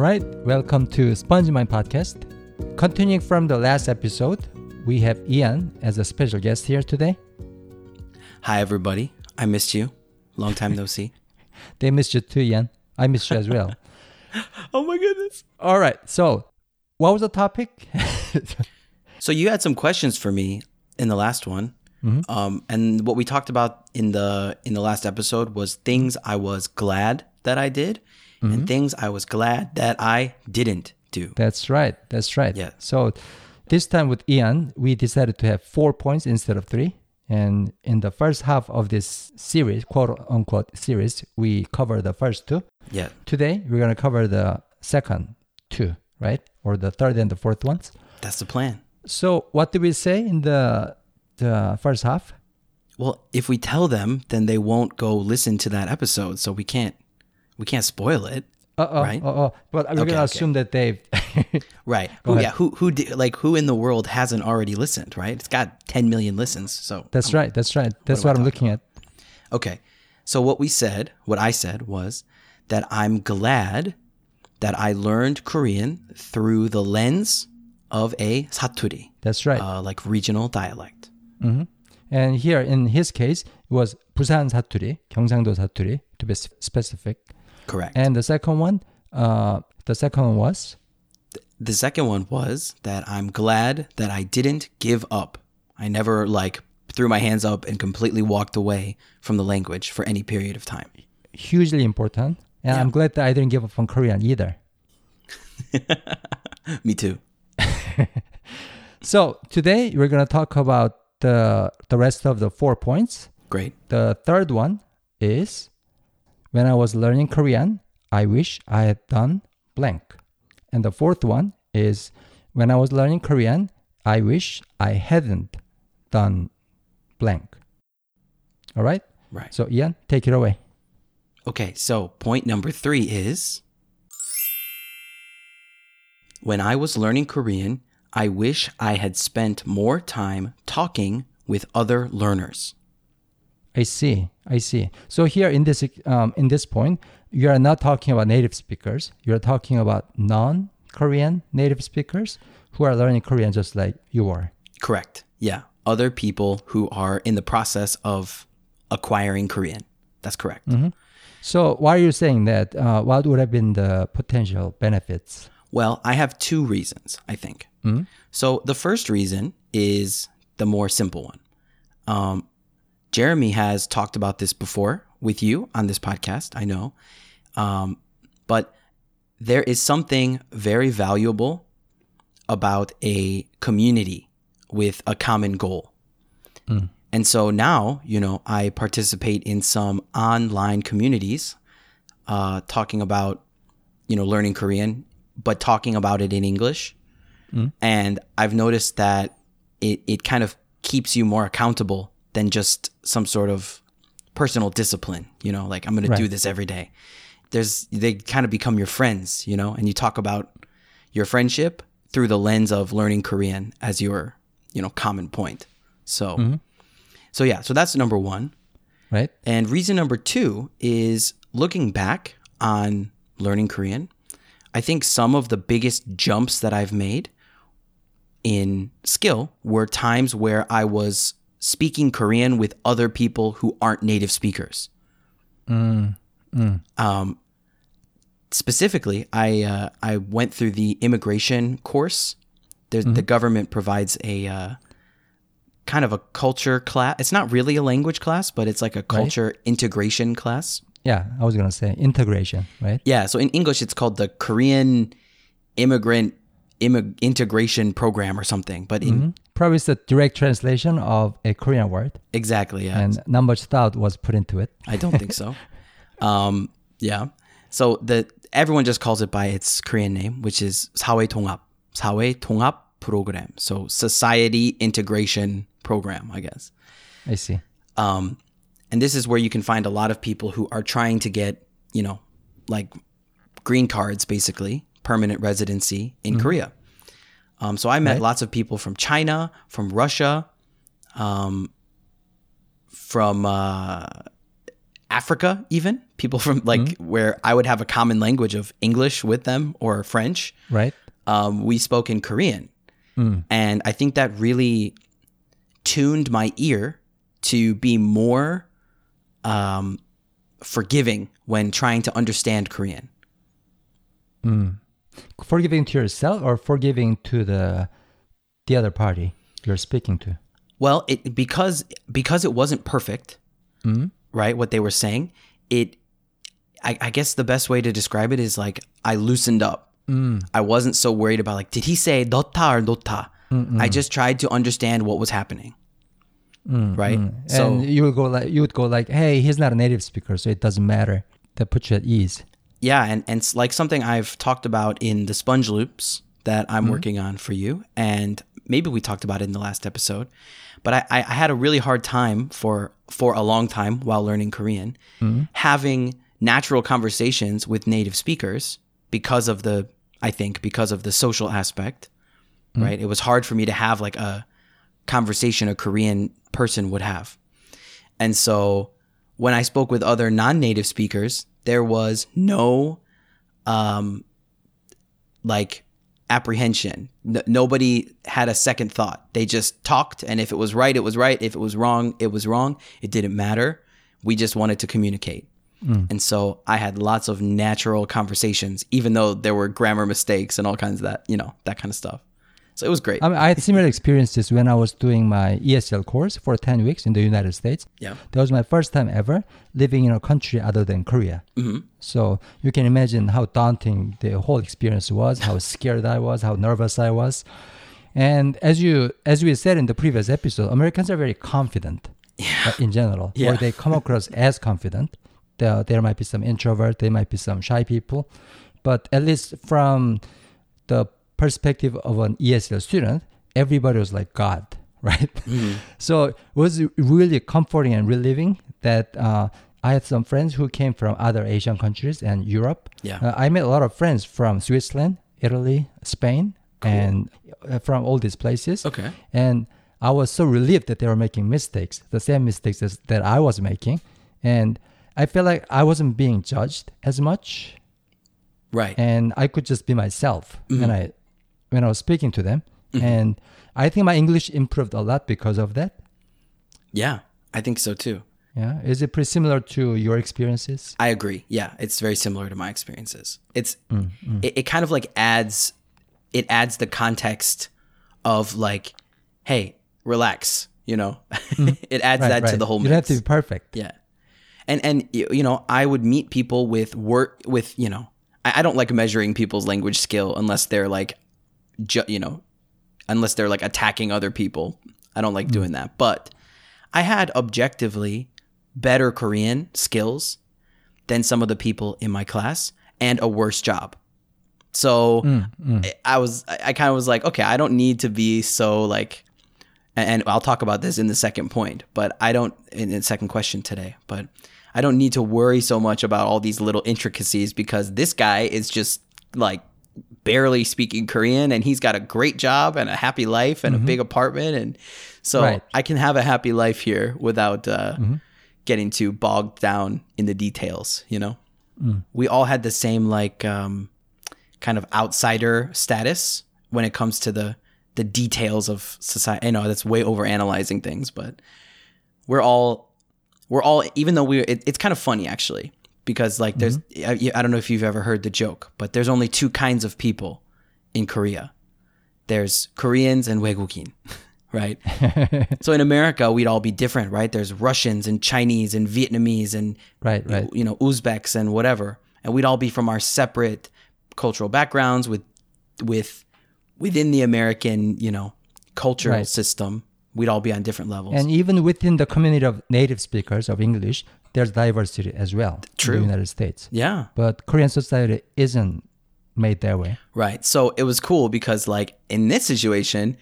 right, welcome to SpongeMind Podcast. Continuing from the last episode, we have Ian as a special guest here today. Hi, everybody. I missed you. Long time no see. They missed you too, Ian. I missed you as well. oh my goodness. All right, so what was the topic? So you had some questions for me in the last one. Um, and what we talked about in the in the last episode was things I was glad that I did and mm-hmm. things I was glad that I didn't do. That's right. That's right. Yeah. So this time with Ian, we decided to have four points instead of three. And in the first half of this series, quote unquote series, we cover the first two. Yeah. Today, we're going to cover the second two, right? Or the third and the fourth ones. That's the plan. So what did we say in the the first half? Well, if we tell them, then they won't go listen to that episode, so we can't we can't spoil it. Uh oh. Right. Uh oh. But we're Okay, gonna okay. assume that they've. Right. Go Who, ahead. yeah, who who di- like who in the world hasn't already listened, right? It's got 10 million listens. So that's right. That's right. That's am I what, I'm looking at. Okay. So what we said, what I said was that I'm glad that I learned Korean through the lens of a saturi, That's right. uh, like regional dialect. and here in his case, it was 부산 사투리, 경상도 사투리 to be s- specific. Correct. And the second one, uh, the second one was the second one was that I'm glad that I didn't give up. I never like threw my hands up and completely walked away from the language for any period of time. hugely important. And I'm glad that I didn't give up on Korean either. Me too. So today we're gonna talk about the the rest of the four points. Great. The third one is when I was learning Korean, I wish I had done blank. And the fourth one is when I was learning Korean, I wish I hadn't done blank. All right? Right. So, Ian, take it away. Okay, so point number three is when I was learning Korean, I wish I had spent more time talking with other learners. I see. I see. So here in this um, in this point, you are not talking about native speakers. You are talking about non-Korean native speakers who are learning Korean just like you are. Correct. Yeah. Other people who are in the process of acquiring Korean. That's correct. So why are you saying that? Uh, what would have been the potential benefits? Well, I have two reasons, I think. So the first reason is the more simple one. Um, Jeremy has talked about this before with you on this podcast, I know. Um, but there is something very valuable about a community with a common goal. And so now, you know, I participate in some online communities uh, talking about, you know, learning Korean, but talking about it in English. And I've noticed that it, it kind of keeps you more accountable than just some sort of personal discipline, you know, like I'm going to do this every day. There's, they kind of become your friends, you know, and you talk about your friendship through the lens of learning Korean as your, you know, common point. So, mm-hmm. so yeah, so that's number one. Right? And reason number two is looking back on learning Korean. I think some of the biggest jumps that I've made in skill were times where I was speaking Korean with other people who aren't native speakers. Um, specifically, I uh, I went through the immigration course. There's, The government provides a uh, kind of a culture class. It's not really a language class, but it's like a culture integration class. Yeah, I was gonna say integration, right? Yeah. So in English, it's called the Korean Immigrant Immig- Integration Program or something. But in Probably it's a direct translation of a Korean word, exactly, yeah. and not much thought was put into it. I don't think so. um, yeah. So the everyone just calls it by its Korean name, which is 사회 통합, 사회 통합 program. So society integration program, I guess. I see. Um, and this is where you can find a lot of people who are trying to get, you know, like green cards, basically permanent residency in Korea. Um, so I met Right. lots of people from China, from Russia, um, from uh, Africa, even people from like where I would have a common language of English with them or French. Right. Um, we spoke in Korean, and I think that really tuned my ear to be more um, forgiving when trying to understand Korean. Forgiving to yourself or forgiving to the the other party you're speaking to. Well, it because because it wasn't perfect, hmm? right? What they were saying, it. I, I guess the best way to describe it is like I loosened up. Hmm. I wasn't so worried about like, did he say dota or dota? I just tried to understand what was happening, right? So and you would go like you would go like, hey, he's not a native speaker, so it doesn't matter. That puts you at ease. Yeah, and and it's like something I've talked about in the sponge loops that I'm mm-hmm. working on for you, and maybe we talked about it in the last episode. But I, I I had a really hard time for for a long time while learning Korean, mm-hmm. having natural conversations with native speakers because of the I think because of the social aspect, mm-hmm. right? It was hard for me to have like a conversation a Korean person would have. And so when I spoke with other non-native speakers, there was no um like apprehension. Nobody had a second thought. They just talked and if it was right, it was right. If it was wrong, it was wrong. It didn't matter. We just wanted to communicate. And so I had lots of natural conversations even though there were grammar mistakes and all kinds of that, you know, that kind of stuff. So it was great. I, mean, I had similar experiences when I was doing my ESL course for 10 weeks in the United States. Yeah. That was my first time ever living in a country other than Korea. So you can imagine how daunting the whole experience was, how scared I was, how nervous I was. And as you as we said in the previous episode, Americans are very confident uh, in general, Yeah. or they come across as confident. There, there might be some introvert, there might be some shy people, but at least from the perspective of an ESL student, everybody was like God, right? So it was really comforting and relieving that uh, I had some friends who came from other Asian countries and Europe. Yeah. Uh, I met a lot of friends from Switzerland, Italy, Spain, and uh, from all these places. Okay. And I was so relieved that they were making mistakes, the same mistakes as, that I was making. And I felt like I wasn't being judged as much Right. and I could just be myself Mm-hmm. when I when I was speaking to them. Mm-hmm. And I think my English improved a lot because of that. yeah, I think so too. Yeah. Is it pretty similar to your experiences? I agree. Yeah, it's very similar to my experiences. It's mm, mm. it, it kind of like adds it adds the context of like, hey, relax. You know, mm. it adds that to the whole You don't have to be perfect. Yeah, and and you know, I would meet people with work with you know, I, I don't like measuring people's language skill unless they're like, ju- you know, unless they're like attacking other people. I don't like hmm. doing that. But I had objectively better Korean skills than some of the people in my class and a worse job. So hmm, hmm. I- I was, I kind of was like, okay, I don't need to be so like, and, and I'll talk about this in the second point, but I don't, in the second question today, but I don't need to worry so much about all these little intricacies because this guy is just like barely speaking Korean and he's got a great job and a happy life and a big apartment. And so Right. I can have a happy life here without uh, getting too bogged down in the details, you know? We all had the same, like, um, kind of outsider status when it comes to the the details of society. I know that's way over analyzing things, but we're all we're all even though we it, it's kind of funny actually because like there's mm-hmm. I, I don't know if you've ever heard the joke, but there's only two kinds of people in Korea. There's Koreans and Wegukin, right? so in America, we'd all be different, right? There's Russians and Chinese and Vietnamese and right, right. you know Uzbeks and whatever, and we'd all be from our separate cultural backgrounds with with within the American, you know, cultural right. system we'd all be on different levels. And even within the community of native speakers of English, there's diversity as well True. in the United States. yeah, But Korean society isn't made that way. right. So it was cool because like in this situation,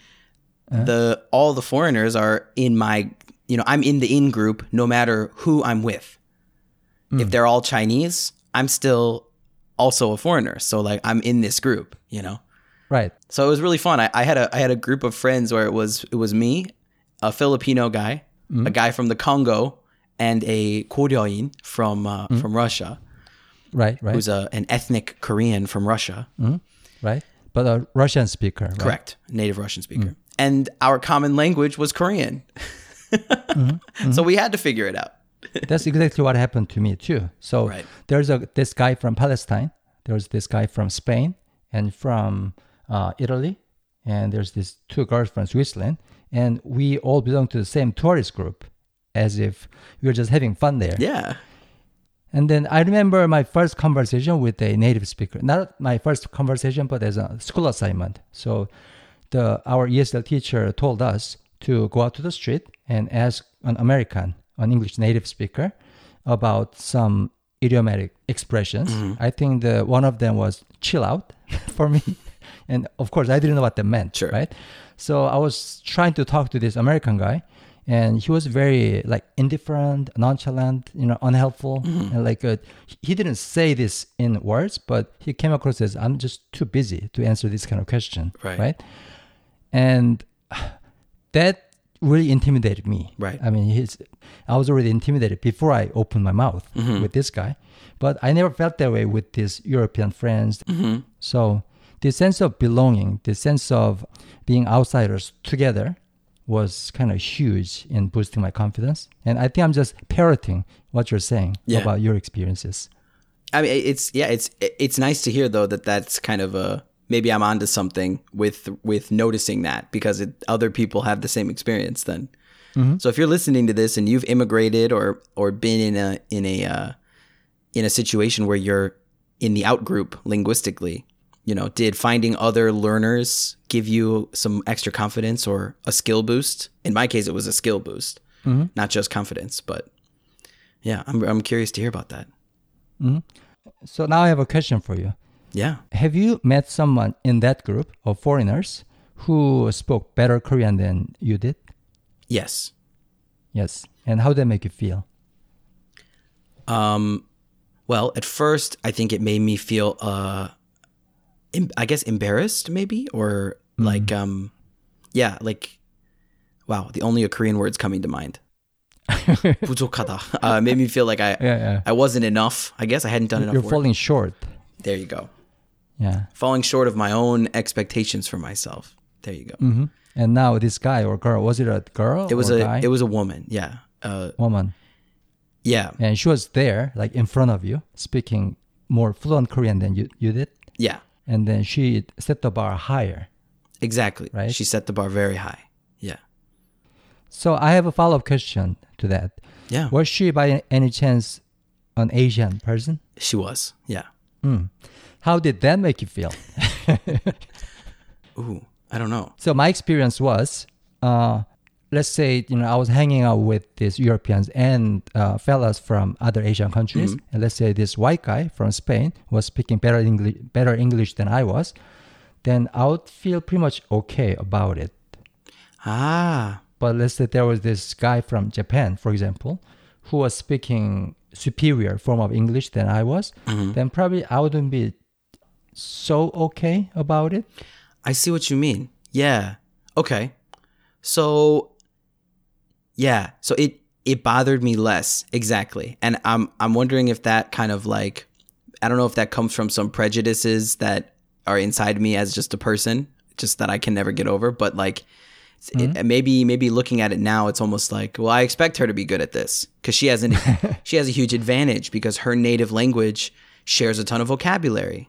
uh-huh. the all the foreigners are in my you know I'm in the in group no matter who I'm with. If hmm. they're all Chinese, I'm still also a foreigner. So like I'm in this group, you know. Right. So it was really fun. I, I had a I had a group of friends where it was it was me, a Filipino guy, hmm. a guy from the Congo, and a Koryoin from uh, mm. from Russia, Right, right, who's a an ethnic Korean from Russia. Mm-hmm. right. But a Russian speaker, right? Correct. Native Russian mm. speaker. And our common language was Korean. Mm-hmm. Mm-hmm. So we had to figure it out. That's exactly what happened to me too. So Right. there's a this guy from Palestine, there's this guy from Spain, and from uh, Italy, and there's these two girls from Switzerland, and we all belong to the same tourist group, as if we were just having fun there. Yeah. And then I remember my first conversation with a native speaker. Not my first conversation, but as a school assignment. So the our ESL teacher told us to go out to the street and ask an American, an English native speaker, about some idiomatic expressions. Mm-hmm. I think the one of them was chill out for me. And of course I didn't know what that meant. Sure. Right. So I was trying to talk to this American guy and he was very like indifferent, nonchalant, you know, unhelpful, Mm-hmm. and like uh, he didn't say this in words, but he came across as I'm just too busy to answer this kind of question, Right. Right, and that really intimidated me. Right. I mean, he's I was already intimidated before I opened my mouth Mm-hmm. with this guy, but I never felt that way with these European friends. Mm-hmm. So the sense of belonging, the sense of being outsiders together was kind of huge in boosting my confidence. And I think I'm just parroting what you're saying Yeah. about your experiences. I mean, it's yeah, it's it's nice to hear though that that's kind of a maybe I'm onto something with with noticing that because it, other people have the same experience. Then, so if you're listening to this and you've immigrated or or been in a in a uh, in a situation where you're in the out group linguistically, you know, did finding other learners give you some extra confidence or a skill boost? In my case, it was a skill boost, not just confidence. But yeah, I'm I'm curious to hear about that. So now I have a question for you. Yeah. Have you met someone in that group of foreigners who spoke better Korean than you did? Yes. Yes. And how did that make you feel? Um, well, at first, I think it made me feel, uh, I guess, embarrassed, maybe, or like, um, yeah, like, wow, the only Korean words coming to mind. 부족하다. Uh, made me feel like I, Yeah, yeah. I wasn't enough. I guess I hadn't done enough You're work. falling short. there you go. Yeah. Falling short of my own expectations for myself. There you go. hmm And now this guy or girl, was it a girl It was or a, guy? it was a woman. Yeah. Uh, woman. yeah. And she was there, like in front of you, speaking more fluent Korean than you, you did. Yeah. And then she set the bar higher. Exactly. Right. She set the bar very high. Yeah. So I have a follow up question to that. Yeah. Was she by any chance an Asian person? She was. Yeah. How did that make you feel? Ooh, I don't know. So my experience was, uh, let's say you know I was hanging out with these Europeans and uh, fellas from other Asian countries, and let's say this white guy from Spain was speaking better English, better English than I was, then I would feel pretty much okay about it. Ah, But let's say there was this guy from Japan, for example, who was speaking superior form of English than I was, then probably I wouldn't be so okay about it. I see what you mean. Yeah. Okay. So yeah, so it it bothered me less exactly. And I'm I'm wondering if that kind of like I don't know if that comes from some prejudices that are inside me as just a person, just that I can never get over, but like it, maybe maybe looking at it now it's almost like well I expect her to be good at this cuz she has an she has a huge advantage because her native language shares a ton of vocabulary.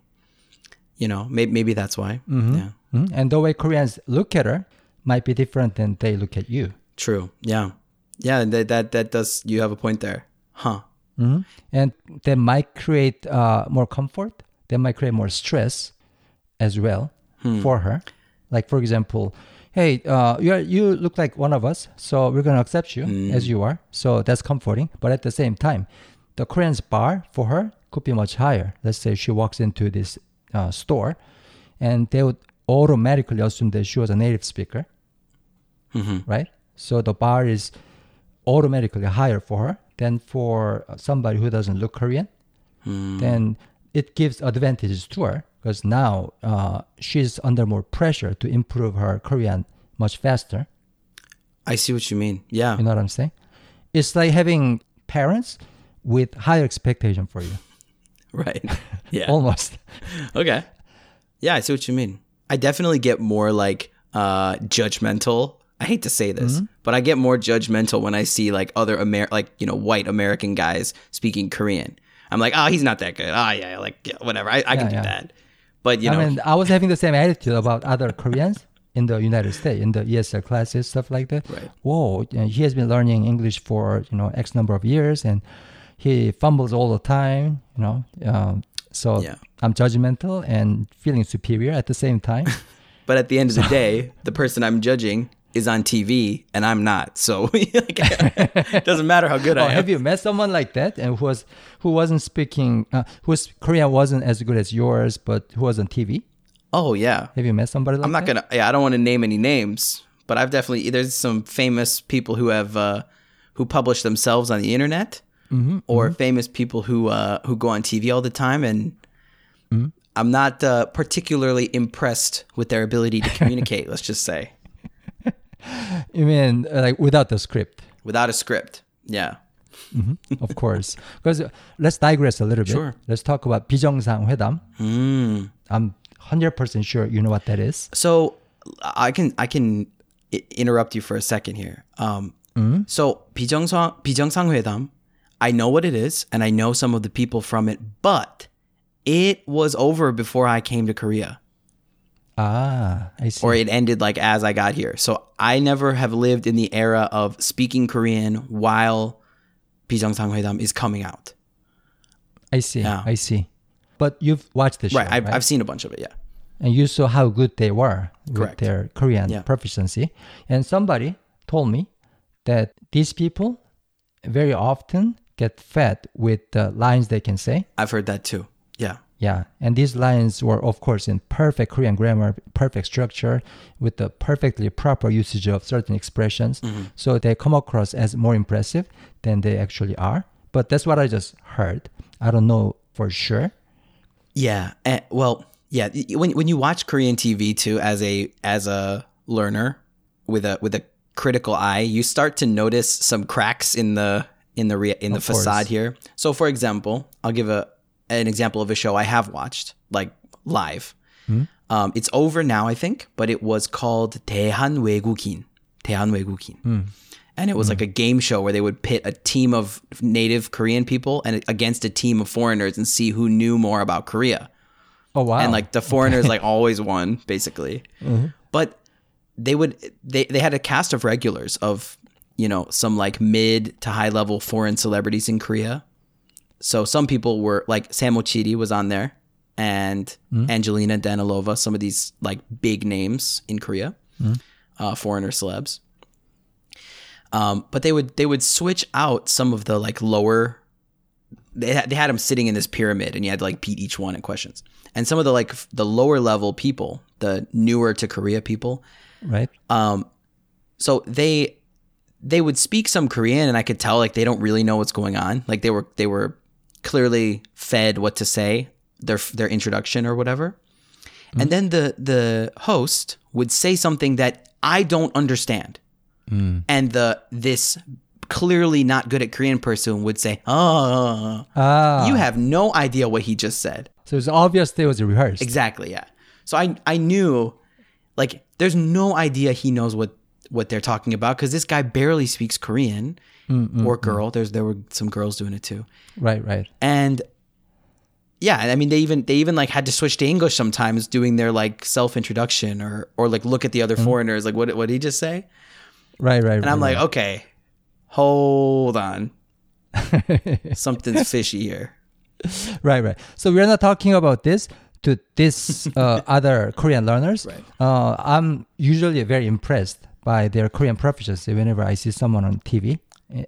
You know, maybe maybe that's why. Yeah. Mhm. And the way Koreans look at her might be different than they look at you. True. Yeah. Yeah. That that that does. You have a point there. Huh. Mhm. And that might create uh, more comfort. That might create more stress as well for her. Like for example, hey, uh, you are, you look like one of us, so we're gonna accept you as you are. So that's comforting. But at the same time, the Korean's bar for her could be much higher. Let's say she walks into this uh, store, and they would automatically assume that she was a native speaker, right? So the bar is automatically higher for her than for somebody who doesn't look Korean. Then it gives advantages to her because now uh, she's under more pressure to improve her Korean much faster. I see what you mean. Yeah. You know what I'm saying? It's like having parents with higher expectation for you. Right. Yeah. Almost. Okay. Yeah, I see what you mean. I definitely get more like uh judgmental. I hate to say this, mm-hmm. but I get more judgmental when I see like other Amer like, you know, white American guys speaking Korean. I'm like, oh, he's not that good. Oh, yeah, like, yeah, whatever. I, I can do yeah. that. But, you know, I mean, I was having the same attitude about other Koreans in the United States, in the ESL classes, stuff like that. Right. Whoa, you know, he has been learning English for you know X number of years, and he fumbles all the time. You know, um, so Yeah. I'm judgmental and feeling superior at the same time. but at the end of the day, the person I'm judging is on TV and I'm not. So it doesn't matter how good Oh, I am. have you met someone like that and who was who wasn't speaking, uh, whose Korean wasn't as good as yours, but who was on TV? Oh, yeah. Have you met somebody like I'm not that? gonna. Yeah, I don't want to name any names, but I've definitely there's some famous people who have uh, who publish themselves on the internet, Mm-hmm, or famous people who uh, who go on TV all the time, and Mm-hmm. I'm not uh, particularly impressed with their ability to communicate. let's just say You mean uh, like without the script? without a script. Yeah. of course. Because uh, let's digress a little bit. Sure. Let's talk about 비정상 회담. Mm. I'm 100% sure you know what that is. So I can I can I- interrupt you for a second here. Um, So 비정상 비정상회담, I know what it is, and I know some of the people from it, but it was over before I came to Korea, Ah, I see. Or it ended like as I got here. So I never have lived in the era of speaking Korean while Bijeongsang Hwaedam is coming out. I see. Yeah. I see. But you've watched the show, right? I've, right? I've seen a bunch of it. Yeah. And you saw how good they were Correct. with their Korean yeah. proficiency. And somebody told me that these people very often get fed with the lines they can say. I've heard that too. Yeah. Yeah, and these lines were, of course, in perfect Korean grammar, perfect structure, with the perfectly proper usage of certain expressions. So they come across as more impressive than they actually are. But that's what I just heard. I don't know for sure. Yeah. eh, well, yeah. When when you watch Korean TV too, as a as a learner with a with a critical eye, you start to notice some cracks in the in the rea- in the Of course. facade here. So, for example, I'll give a an example of a show I have watched like live. Hmm? Um, it's over now, I think, but it was called 대한 외국인. 대한 외국인. Hmm. And it was like a game show where they would pit a team of native Korean people and against a team of foreigners and see who knew more about Korea Oh wow! and like the foreigners like always won basically but they would they, they had a cast of regulars of you know some like mid to high level foreign celebrities in korea so some people were like samo chidi was on there and angelina danilova some of these like big names in korea uh, foreigner celebs. Um, but they would they would switch out some of the like lower they had, they had them sitting in this pyramid and you had to like beat each one in questions. And some of the like the lower level people the newer to korea people right? um so they they would speak some korean and i could tell like they don't really know what's going on. Like they were they were clearly fed what to say their their introduction or whatever. And then the the host would say something that i don't understand. And the this clearly not good at korean person would say oh Ah, you have no idea what he just said. So it's obvious they was a rehearsed. Exactly, yeah. So I I knew like there's no idea he knows what what they're talking about because this guy barely speaks Korean or girl. There's there were some girls doing it too. Right, right. And yeah, I mean they even they even like had to switch to English sometimes doing their like self introduction or or like look at the other foreigners like what what did he just say? Right, right. And I'm like, okay, hold on. Something's fishy here. right, right. So we're not talking about this to this uh, other Korean learners. Right. Uh, I'm usually very impressed by their Korean proficiency whenever I see someone on TV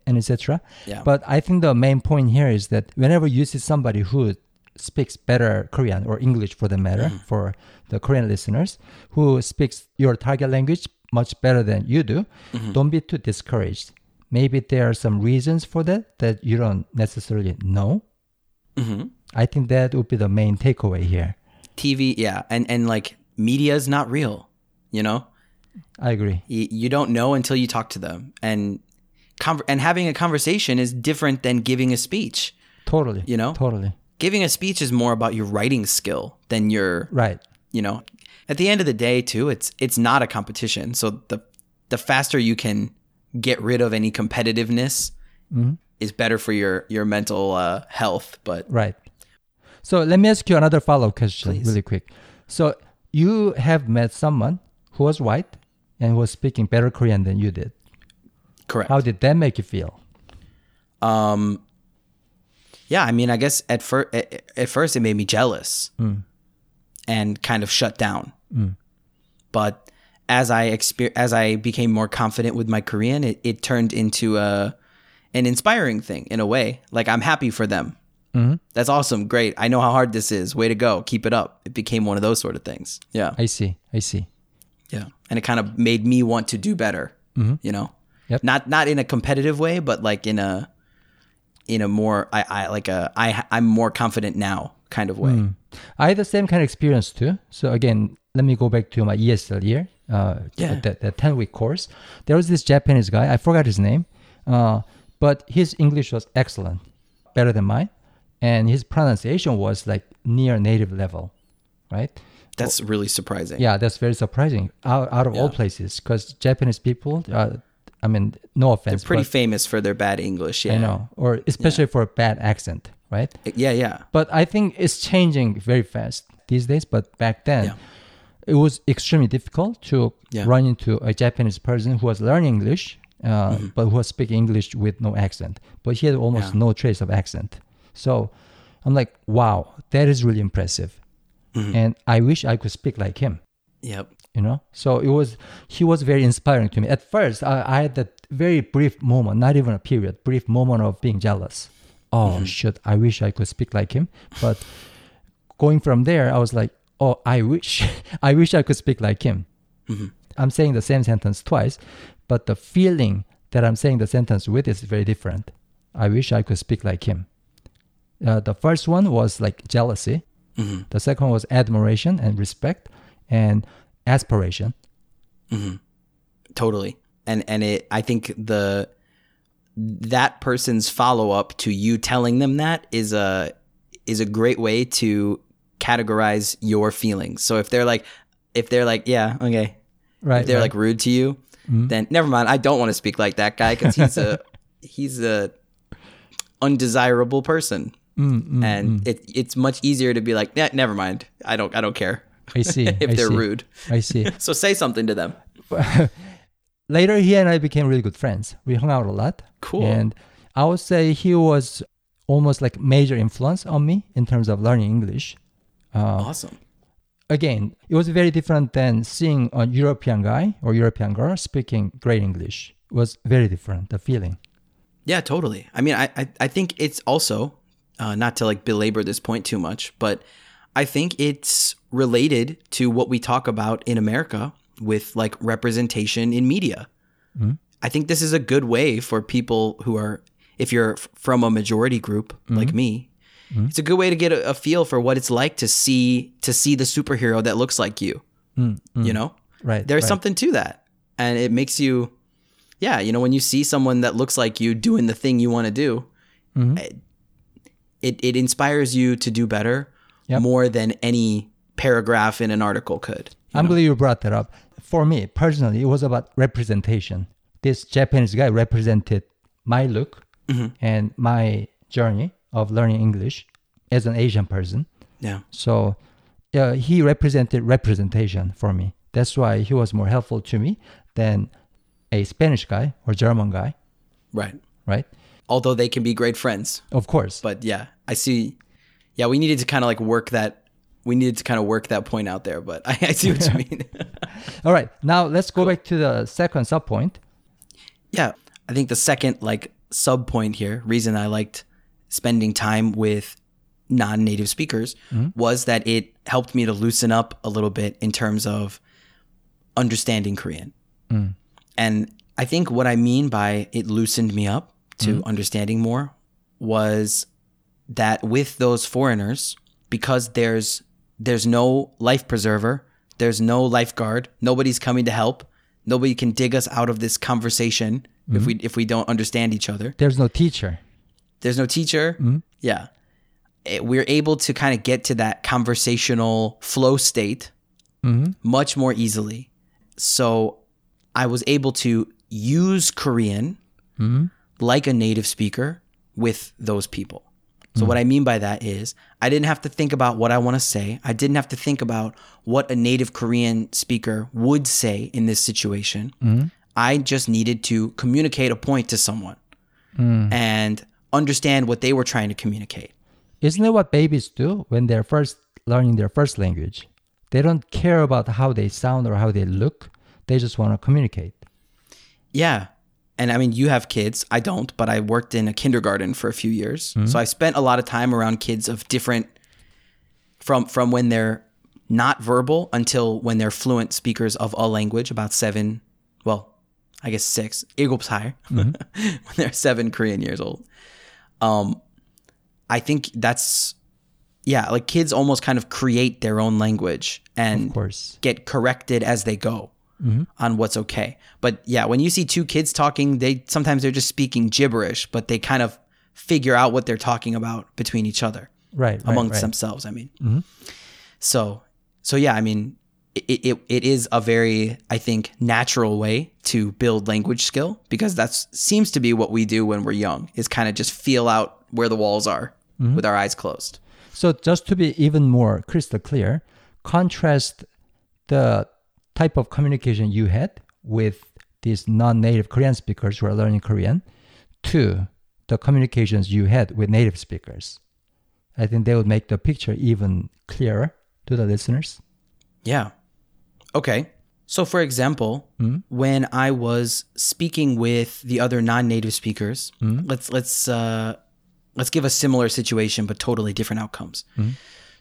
and etc. Yeah. But I think the main point here is that whenever you see somebody who speaks better Korean or English for the matter Mm-hmm. for the Korean listeners who speaks your target language much better than you do, Mm-hmm. don't be too discouraged. Maybe there are some reasons for that that you don't necessarily know. hmm I think that would be the main takeaway here. TV, yeah, and and like media is not real, you know. I agree. you, you don't know until you talk to them and And having a conversation is different than giving a speech. Totally. You know? Totally. Giving a speech is more about your writing skill than your Right. you know at the end of the day too it's it's not a competition so the the faster you can get rid of any competitiveness is better for your your mental uh, health but Right. So let me ask you another follow-up question Please. really quick. So you have met someone who was white and was speaking better Korean than you did. Correct. How did that make you feel? um yeah i mean i guess at first at, at first it made me jealous mm. and kind of shut down. Mm. But as i exper- as i became more confident with my korean it, it turned into a an inspiring thing in a way. Like i'm happy for them. Mm-hmm. That's awesome. Great. I know how hard this is. Way to go. Keep it up. It became one of those sort of things. Yeah. I see. I see. yeah. And it kind of made me want to do better mm-hmm. you know Yep. not not in a competitive way but like in a in a more i i like a i i'm more confident now kind of way I had the same kind of experience too. So again, let me go back to my ESL year, uh, Yeah. that, that 10 week course. There was this Japanese guy, I forgot his name, uh, but his English was excellent, better than mine. And his pronunciation was like near native level, right? that's really surprising Yeah, that's very surprising out, out of all places because Japanese people, uh, I mean, no offense, They're pretty famous for their bad english yeah I know, or especially for a bad accent, right? yeah yeah But I think it's changing very fast these days. But back then, Yeah. it was extremely difficult to Yeah. run into a Japanese person who was learning English, uh, Mm-hmm. but who was speaking English with no accent. But he had almost Yeah. no trace of accent. So I'm like, wow, that is really impressive. Mm-hmm. And I wish I could speak like him yep you know? So it was he was very inspiring to me. At first i, I had that very brief moment not even a period brief moment of being jealous. Oh Mm-hmm. shit i wish i could speak like him. But going from there i was like oh i wish i wish i could speak like him. Mm-hmm. i'm saying the same sentence twice but the feeling that i'm saying the sentence with is very different. I wish i could speak like him. Uh, the first one was like jealousy. Mm-hmm. the second was admiration and respect. And aspiration. Mm-hmm. totally. And and it i think the that person's follow-up to you telling them that is a is a great way to categorize your feelings. So if they're like if they're like yeah okay. Right. if they're right. like rude to you mm-hmm. then never mind. I don't want to speak like that guy because he's a he's a undesirable person. Mm, mm and mm. it it's much easier to be like yeah, never mind. I don't i don't care I see. if I they're see, rude I see. so say something to them Later, he and I became really good friends. We hung out a lot. Cool. And I would say he was almost like major influence on me in terms of learning English. awesome Again, it was very different than seeing a European guy or European girl speaking great English. It was very different. The feeling. Yeah, totally. I mean, I I, I think it's also uh, not to like belabor this point too much, but I think it's related to what we talk about in America with like representation in media. Mm-hmm. I think this is a good way for people who are, if you're f- from a majority group like mm-hmm. me, mm-hmm. it's a good way to get a, a feel for what it's like to see to see the superhero that looks like you. You know, Right. there's right. something to that and it makes you yeah you know when you see someone that looks like you doing the thing you want to do Mm-hmm. it, it inspires you to do better Yep. more than any paragraph in an article could I'm glad you brought that up. For me personally, it was about representation. This Japanese guy represented my look and my journey of learning English as an Asian person. yeah So uh, he represented representation for me. That's why he was more helpful to me than a Spanish guy or German guy, right right? although they can be great friends Of course. but yeah i see yeah we needed to kind of like work that we needed to kind of work that point out there but i, I see what you mean. All right, now let's go back to the second sub point. Yeah, I think the second like sub point here, reason I liked spending time with non-native speakers mm-hmm. was that it helped me to loosen up a little bit in terms of understanding Korean. Mm. And I think what I mean by it loosened me up to mm-hmm. understanding more was that with those foreigners because there's there's no life preserver, there's no lifeguard, nobody's coming to help, nobody can dig us out of this conversation if we if we don't understand each other. There's no teacher. There's no teacher. Mm-hmm. Yeah. It- we're able to kind of get to that conversational flow state mm-hmm. much more easily. So I was able to use Korean mm-hmm. like a native speaker with those people. So what hmm. I mean by that is I didn't have to think about what I want to say. I didn't have to think about what a native Korean speaker would say in this situation. Hmm. I just needed to communicate a point to someone hmm. and understand what they were trying to communicate. Isn't it what babies do when they're first learning their first language? They don't care about how they sound or how they look. They just want to communicate. Yeah and I mean, you have kids. I don't, but I worked in a kindergarten for a few years, mm-hmm. so I spent a lot of time around kids of different from from when they're not verbal until when they're fluent speakers of a language. About seven, well, I guess six. Eagles higher mm-hmm. when they're seven Korean years old. Um, I think that's yeah, like kids almost kind of create their own language and get corrected as they go. Mm-hmm. on what's okay. But yeah, when you see two kids talking, they sometimes they're just speaking gibberish, but they kind of figure out what they're talking about between each other, Right. right, amongst right. themselves. I mean, mm-hmm. so so yeah, I mean, it, it it is a very I think natural way to build language skill because that seems to be what we do when we're young is kind of just feel out where the walls are mm-hmm. with our eyes closed. So just to be even more crystal clear, contrast the type of communication you had with these non-native Korean speakers who are learning Korean to the communications you had with native speakers. I think they would make the picture even clearer to the listeners. Yeah. Okay. So, for example, hmm? when I was speaking with the other non-native speakers, hmm? let's let's uh, let's give a similar situation but totally different outcomes. Hmm?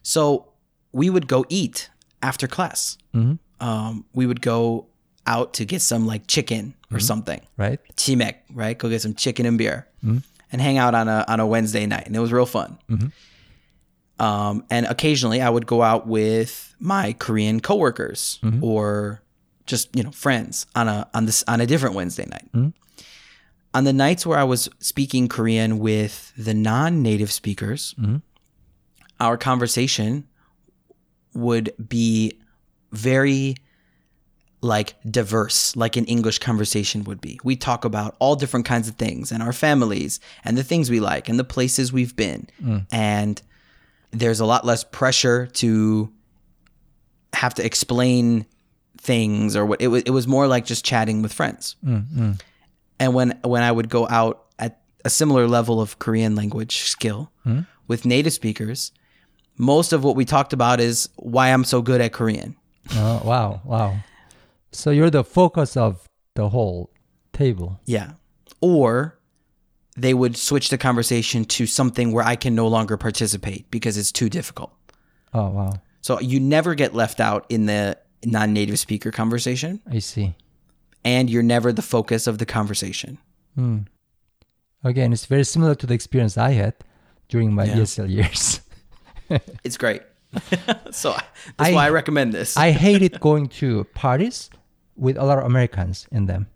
So, we would go eat after class. Mm-hmm. Um, we would go out to get some like chicken or mm-hmm. something, Right? chimek, right? Go get some chicken and beer, mm-hmm. and hang out on a on a Wednesday night, and it was real fun. Mm-hmm. Um, and occasionally, I would go out with my Korean coworkers or just you know friends on a on this on a different Wednesday night. On the nights where I was speaking Korean with the non-native speakers, our conversation would be very like diverse, like an English conversation would be. We talk about all different kinds of things and our families and the things we like and the places we've been. Mm. And there's a lot less pressure to have to explain things or what it was it was more like just chatting with friends. Mm, mm. And when when I would go out at a similar level of Korean language skill hmm? with native speakers, most of what we talked about is why I'm so good at Korean. Oh, wow, wow. So you're the focus of the whole table. Yeah. Or they would switch the conversation to something where I can no longer participate because it's too difficult. Oh, wow. So you never get left out in the non native speaker conversation, I see. and you're never the focus of the conversation. Hmm. Again, it's very similar to the experience I had during my Yeah. ESL years. It's great. so that's I- why I recommend this. I hated going to parties with a lot of Americans in them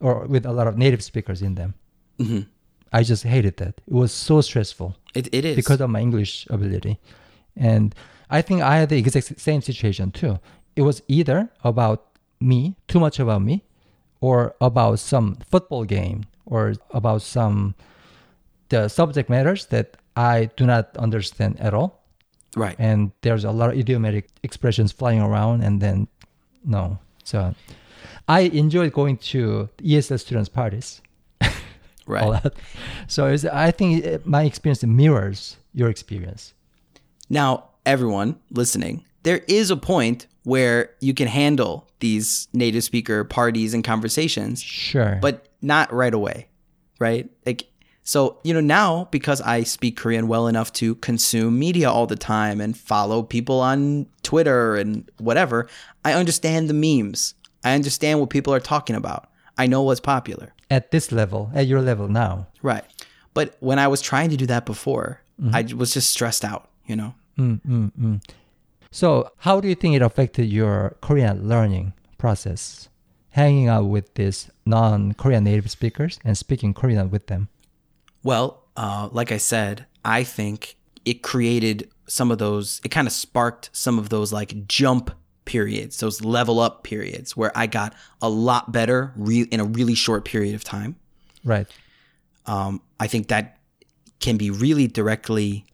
or with a lot of native speakers in them. Mm-hmm. I just hated that. It was so stressful it, it is. because of my English ability. And I think I had the exact same situation too. It was either about me, too much about me, or about some football game or about some the subject matters that I do not understand at all. Right. And there's a lot of idiomatic expressions flying around and then no. So I enjoyed going to ESL students parties Right. a lot. So I think it- my experience mirrors your experience. Now, everyone listening, there is a point where you can handle these native speaker parties and conversations, Sure. but not right away, right? Like, so, you know, now because I speak Korean well enough to consume media all the time and follow people on Twitter and whatever, I understand the memes. I understand what people are talking about. I know what's popular. at this level, at your level now. Right. But when I was trying to do that before, mm-hmm. I was just stressed out, you know? Mm, mm, mm. So how do you think it affected your Korean learning process? hanging out with these non-Korean native speakers and speaking Korean with them? Well, uh, like I said, I think it created some of those, it kind of sparked some of those like jump periods, those level up periods where I got a lot better re- in a really short period of time. Right. Um, I think that can be really directly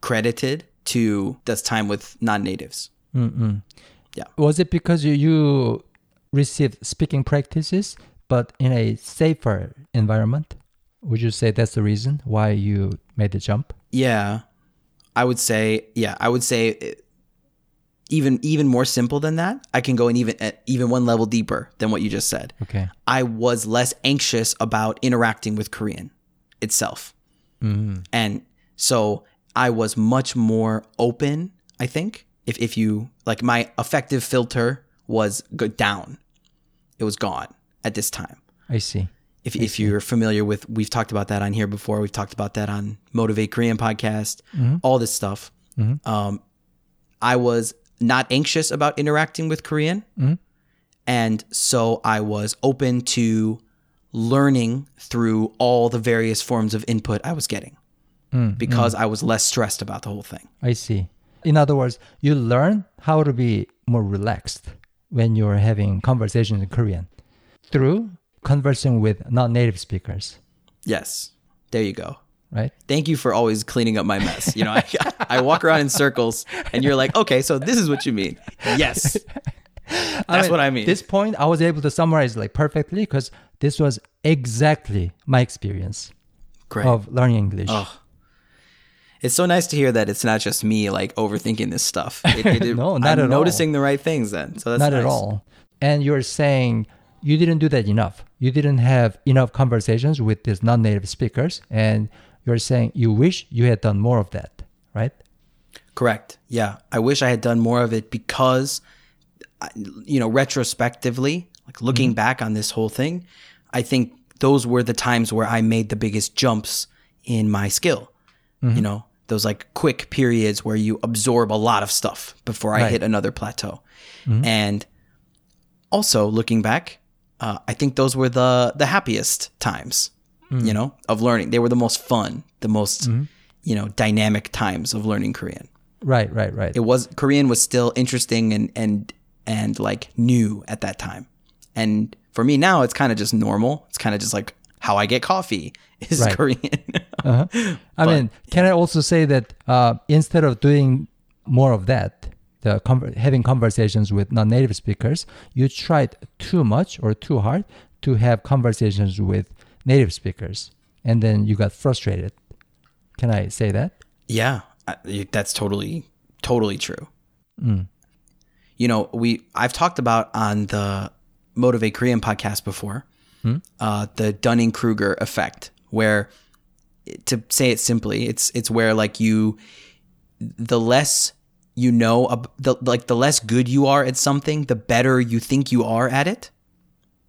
credited to this time with non natives. Yeah. Was it because you, you received speaking practices, but in a safer environment? Would you say that's the reason why you made the jump? Yeah, I would say, yeah, I would say even even more simple than that. I can go in even uh, even one level deeper than what you just said. Okay. I was less anxious about interacting with Korean itself. And so I was much more open, I think. If, if you like my effective filter was go down, it was gone at this time. I see. If, if you're familiar with, we've talked about that on here before. We've talked about that on Motivate Korean podcast, mm-hmm. all this stuff. Mm-hmm. Um, I was not anxious about interacting with Korean. Mm-hmm. And so I was open to learning through all the various forms of input I was getting mm, mm. because I was less stressed about the whole thing. I see. In other words, you learn how to be more relaxed when you're having conversations in Korean through conversing with non-native speakers, Yes. There you go. right? Thank you for always cleaning up my mess. You know, I, I walk around in circles and you're like, okay, so this is what you mean. Yes. That's what I mean. This point, I was able to summarize like perfectly because this was exactly my experience Great. of learning English. Oh, It's so nice to hear that it's not just me like overthinking this stuff. It, it- No, not I'm at all. noticing the right things then. So that's Not at all. And you're saying you didn't do that enough. You didn't have enough conversations with these non-native speakers, and you're saying you wish you had done more of that, right? Correct. Yeah. I wish I had done more of it because, you know, retrospectively, like looking mm-hmm. back on this whole thing, I think those were the times where I made the biggest jumps in my skill. You mm-hmm. know, those like quick periods where you absorb a lot of stuff before I Right. hit another plateau. Mm-hmm. And also looking back, uh, I think those were the the happiest times, you know, of learning. They were the most fun, the most, you know, dynamic times of learning Korean Right, right, right. it was Korean was still interesting and and and like new at that time. And for me now, it's kind of just normal. It's kind of just like how I get coffee is Right. Korean. I mean, can I also say that uh, instead of doing more of that, the conver- having conversations with non-native speakers, you tried too much or too hard to have conversations with native speakers, and then you got frustrated. Can I say that? yeah, that's totally totally true. You know, we I've talked about on the Motivate Korean podcast before uh, the Dunning Kruger effect, where to say it simply, it's it's where like you the less you know ab- the like the less good you are at something the better you think you are at it.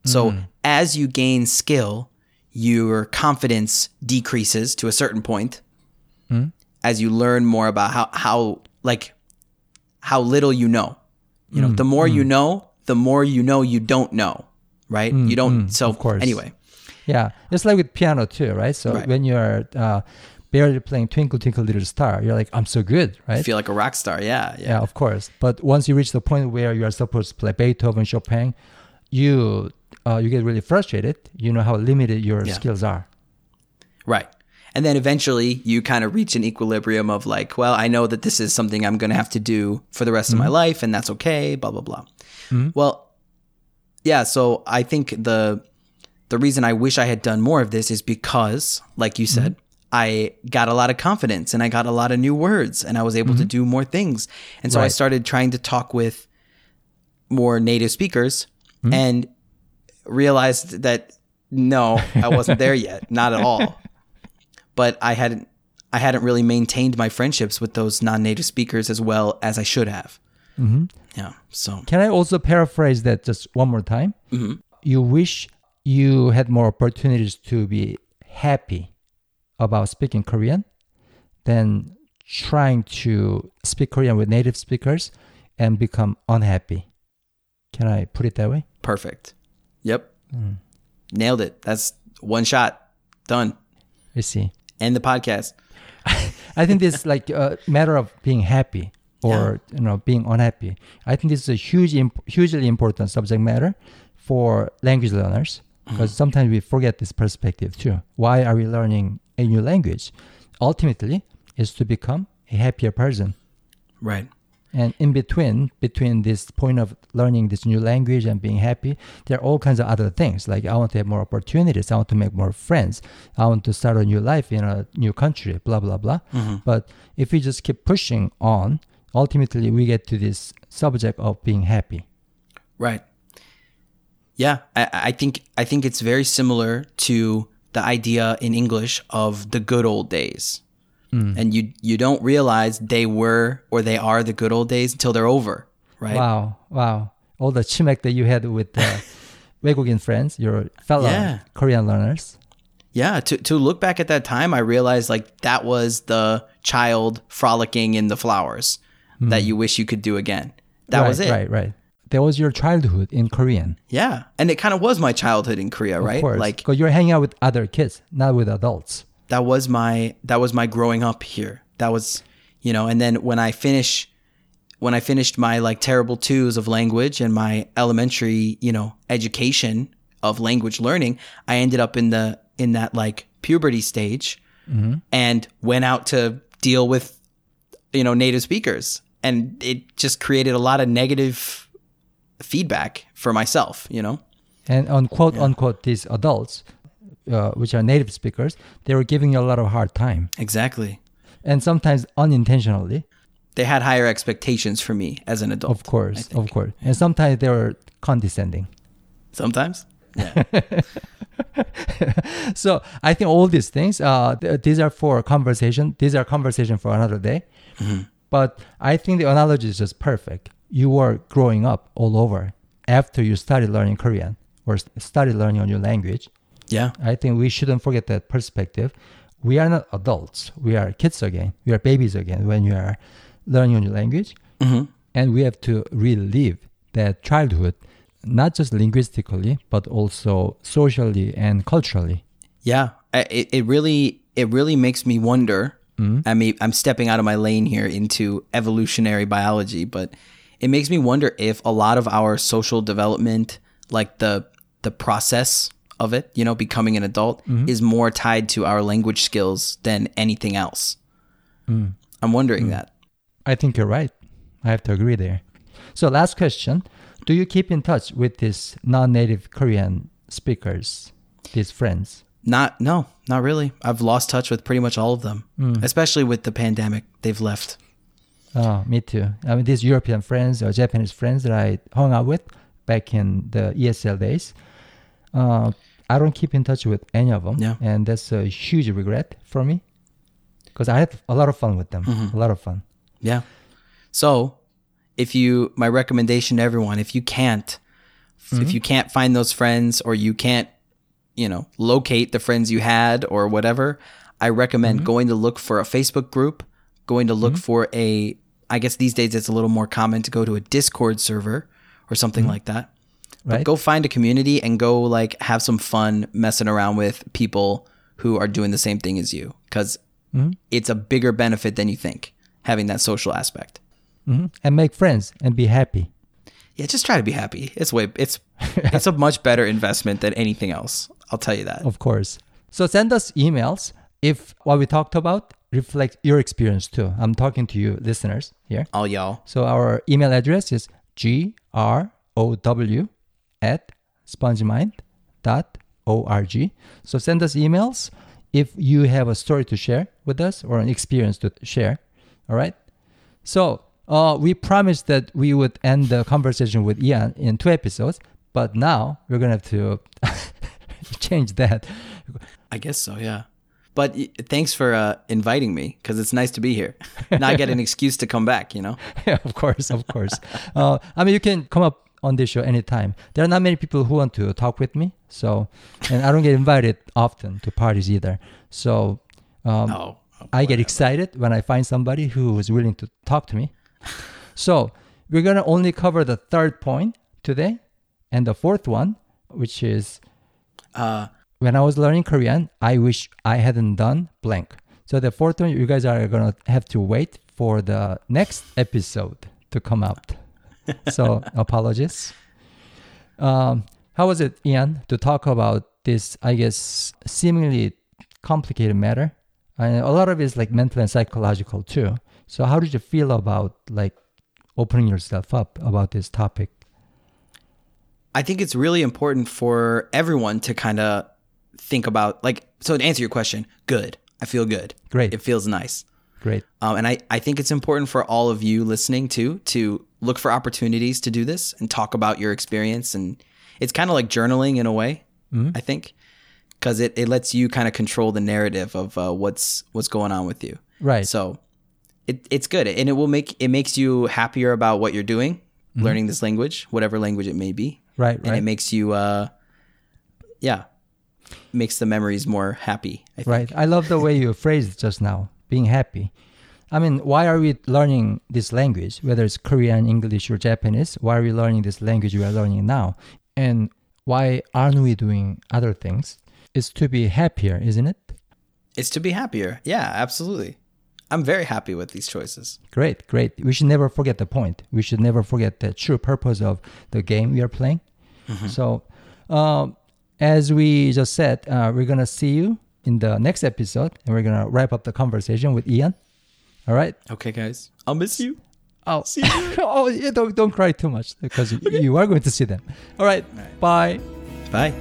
So hmm. as you gain skill your confidence decreases to a certain point hmm. as you learn more about how how like how little you know. You know hmm. the more you know the more you know you don't know right? You don't so of course. anyway. Yeah, it's like with piano too, right? So Right. when you're uh, barely playing "Twinkle Twinkle Little Star," you're like, "I'm so good," right? feel like a rock star yeah yeah Yeah, of course. But once you reach the point where you are supposed to play Beethoven, Chopin, you uh, you get really frustrated. You know how limited your Yeah. skills are. Right. And then eventually you kind of reach an equilibrium of like, well, I know that this is something I'm going to have to do for the rest of my life and that's okay, blah, blah, blah. Well, yeah. So I think the, the reason I wish I had done more of this is because, like you said, I got a lot of confidence and I got a lot of new words and I was able to mm-hmm. do more things. And so I started trying to talk with more native speakers mm-hmm. and realized that no, I wasn't there yet, not at all. But I hadn't I hadn't really maintained my friendships with those non-native speakers as well as I should have. Mm-hmm. Yeah. So Can I also paraphrase that just one more time? Mm-hmm. You wish you had more opportunities to be happy about speaking Korean than trying to speak Korean with native speakers and become unhappy. Can I put it that way? perfect. Yep. Hmm. Nailed it. That's one shot. Done. You see. End the podcast. I think this is like a matter of being happy or you know being unhappy. I think this is a huge, imp- hugely important subject matter for language learners Mm-hmm. because sometimes we forget this perspective too. Why are we learning a new language? Ultimately, is to become a happier person. Right. And in between, between this point of learning this new language and being happy, there are all kinds of other things. Like I want to have more opportunities. I want to make more friends. I want to start a new life in a new country. Blah blah blah. Mm-hmm. But if we just keep pushing on, ultimately we get to this subject of being happy. Right. Yeah, I, I think I think it's very similar to the idea in English of the good old days. And you you don't realize they were or they are the good old days until they're over, right? Wow, wow! All the chimek that you had with uh, 외국인 friends, your fellow Yeah. Korean learners. Yeah, to to look back at that time, I realized like that was the child frolicking in the flowers that you wish you could do again. That right, was it. Right, right. That was your childhood in Korean. Yeah, and it kind of was my childhood in Korea, right? Of course. Like because you're hanging out with other kids, not with adults. that was my that was my growing up here. That was you know, and then when I finish when I finished my like terrible twos of language and my elementary, you know, education of language learning, I ended up in the in that like puberty stage mm-hmm. and went out to deal with you know native speakers and it just created a lot of negative feedback for myself, you know. And on quote unquote, these adults, uh, which are native speakers, they were giving you a lot of hard time, Exactly. and sometimes unintentionally, They had higher expectations for me as an adult. of course, of course, and sometimes they were condescending. Sometimes. Yeah. So I think all these things, uh, th- these are for conversation. These are conversation for another day. But I think the analogy is just perfect. You were growing up all over after you started learning Korean or started learning a new language. yeah. I think we shouldn't forget that perspective. We are not adults. We are kids again. We are babies again when you are learning a new language. Mhm. And we have to relive that childhood, not just linguistically, but also socially and culturally. Yeah, I- it, it really it really makes me wonder. I mean, I'm stepping out of my lane here into evolutionary biology, but it makes me wonder if a lot of our social development, like the the process of it, you know, becoming an adult, mm-hmm. is more tied to our language skills than anything else. Mm. I'm wondering mm. that. I think you're right. I have to agree there. So, last question Do you keep in touch with these non native Korean speakers, these friends? Not no, not really. I've lost touch with pretty much all of them, mm. especially with the pandemic. They've left. Oh, me too. I mean, these European friends or Japanese friends that I hung out with back in the ESL days, uh, I don't keep in touch with any of them. Yeah. And that's a huge regret for me because I had a lot of fun with them. Mm-hmm. A lot of fun. Yeah. So, if you, my recommendation to everyone, if you can't, if mm-hmm. you can't find those friends or you can't, you know, locate the friends you had or whatever, I recommend mm-hmm. going to look for a Facebook group, going to look for a, I guess these days it's a little more common to go to a Discord server or something like that. But Right. go find a community and go like have some fun messing around with people who are doing the same thing as you because it's a bigger benefit than you think having that social aspect. hmm And make friends and be happy. Yeah, just try to be happy. It's way it's it's a much better investment than anything else. I'll tell you that. Of course. So send us emails if what we talked about reflects your experience too. I'm talking to you listeners here. All y'all. So our email address is grow at spongemind.org. So send us emails if you have a story to share with us or an experience to share. All right. So uh, we promised that we would end the conversation with Ian in two episodes, but now we're gonna have to change that. I guess so, yeah. But thanks for uh, inviting me because it's nice to be here. Now I get an excuse to come back, you know? yeah, of course, of course. Uh, I mean, you can come up on this show anytime. There are not many people who want to talk with me, so and I don't get invited often to parties either. So um, Oh. I get excited when I find somebody who is willing to talk to me. So we're gonna only cover the third point today, and the fourth one which is Uh, when I was learning Korean, I wish I hadn't done blank. So the fourth one, you guys are gonna have to wait for the next episode to come out. so apologies. Um, how was it, Ian, to talk about this? I guess seemingly complicated matter, and a lot of it is like mental and psychological too. So how did you feel about like opening yourself up about this topic? I think it's really important for everyone to kind of think about like so to answer your question, good. I feel good. Great. It feels nice. Great. Um, and I, I think it's important for all of you listening too to look for opportunities to do this and talk about your experience. And it's kind of like journaling in a way, I think, because it, it lets you kind of control the narrative of uh, what's what's going on with you. Right. So it, it's good. And it will make it makes you happier about what you're doing, learning this language, whatever language it may be. Right. And Right. it makes you, uh, yeah, makes the memories more happy. I think. Right. I love the way you phrased it just now, being happy. I mean, why are we learning this language, whether it's Korean, English, or Japanese? Why are we learning this language we are learning now? And why aren't we doing other things? It's to be happier, isn't it? It's to be happier. Yeah, absolutely. I'm very happy with these choices. Great, great. We should never forget the point. We should never forget the true purpose of the game we are playing. So, um, as we just said, uh, we're going to see you in the next episode and we're going to wrap up the conversation with Ian. All right. Okay, guys. I'll miss you. Oh, oh yeah, don't, don't cry too much because you, you are going to see them. All right. Bye. Bye.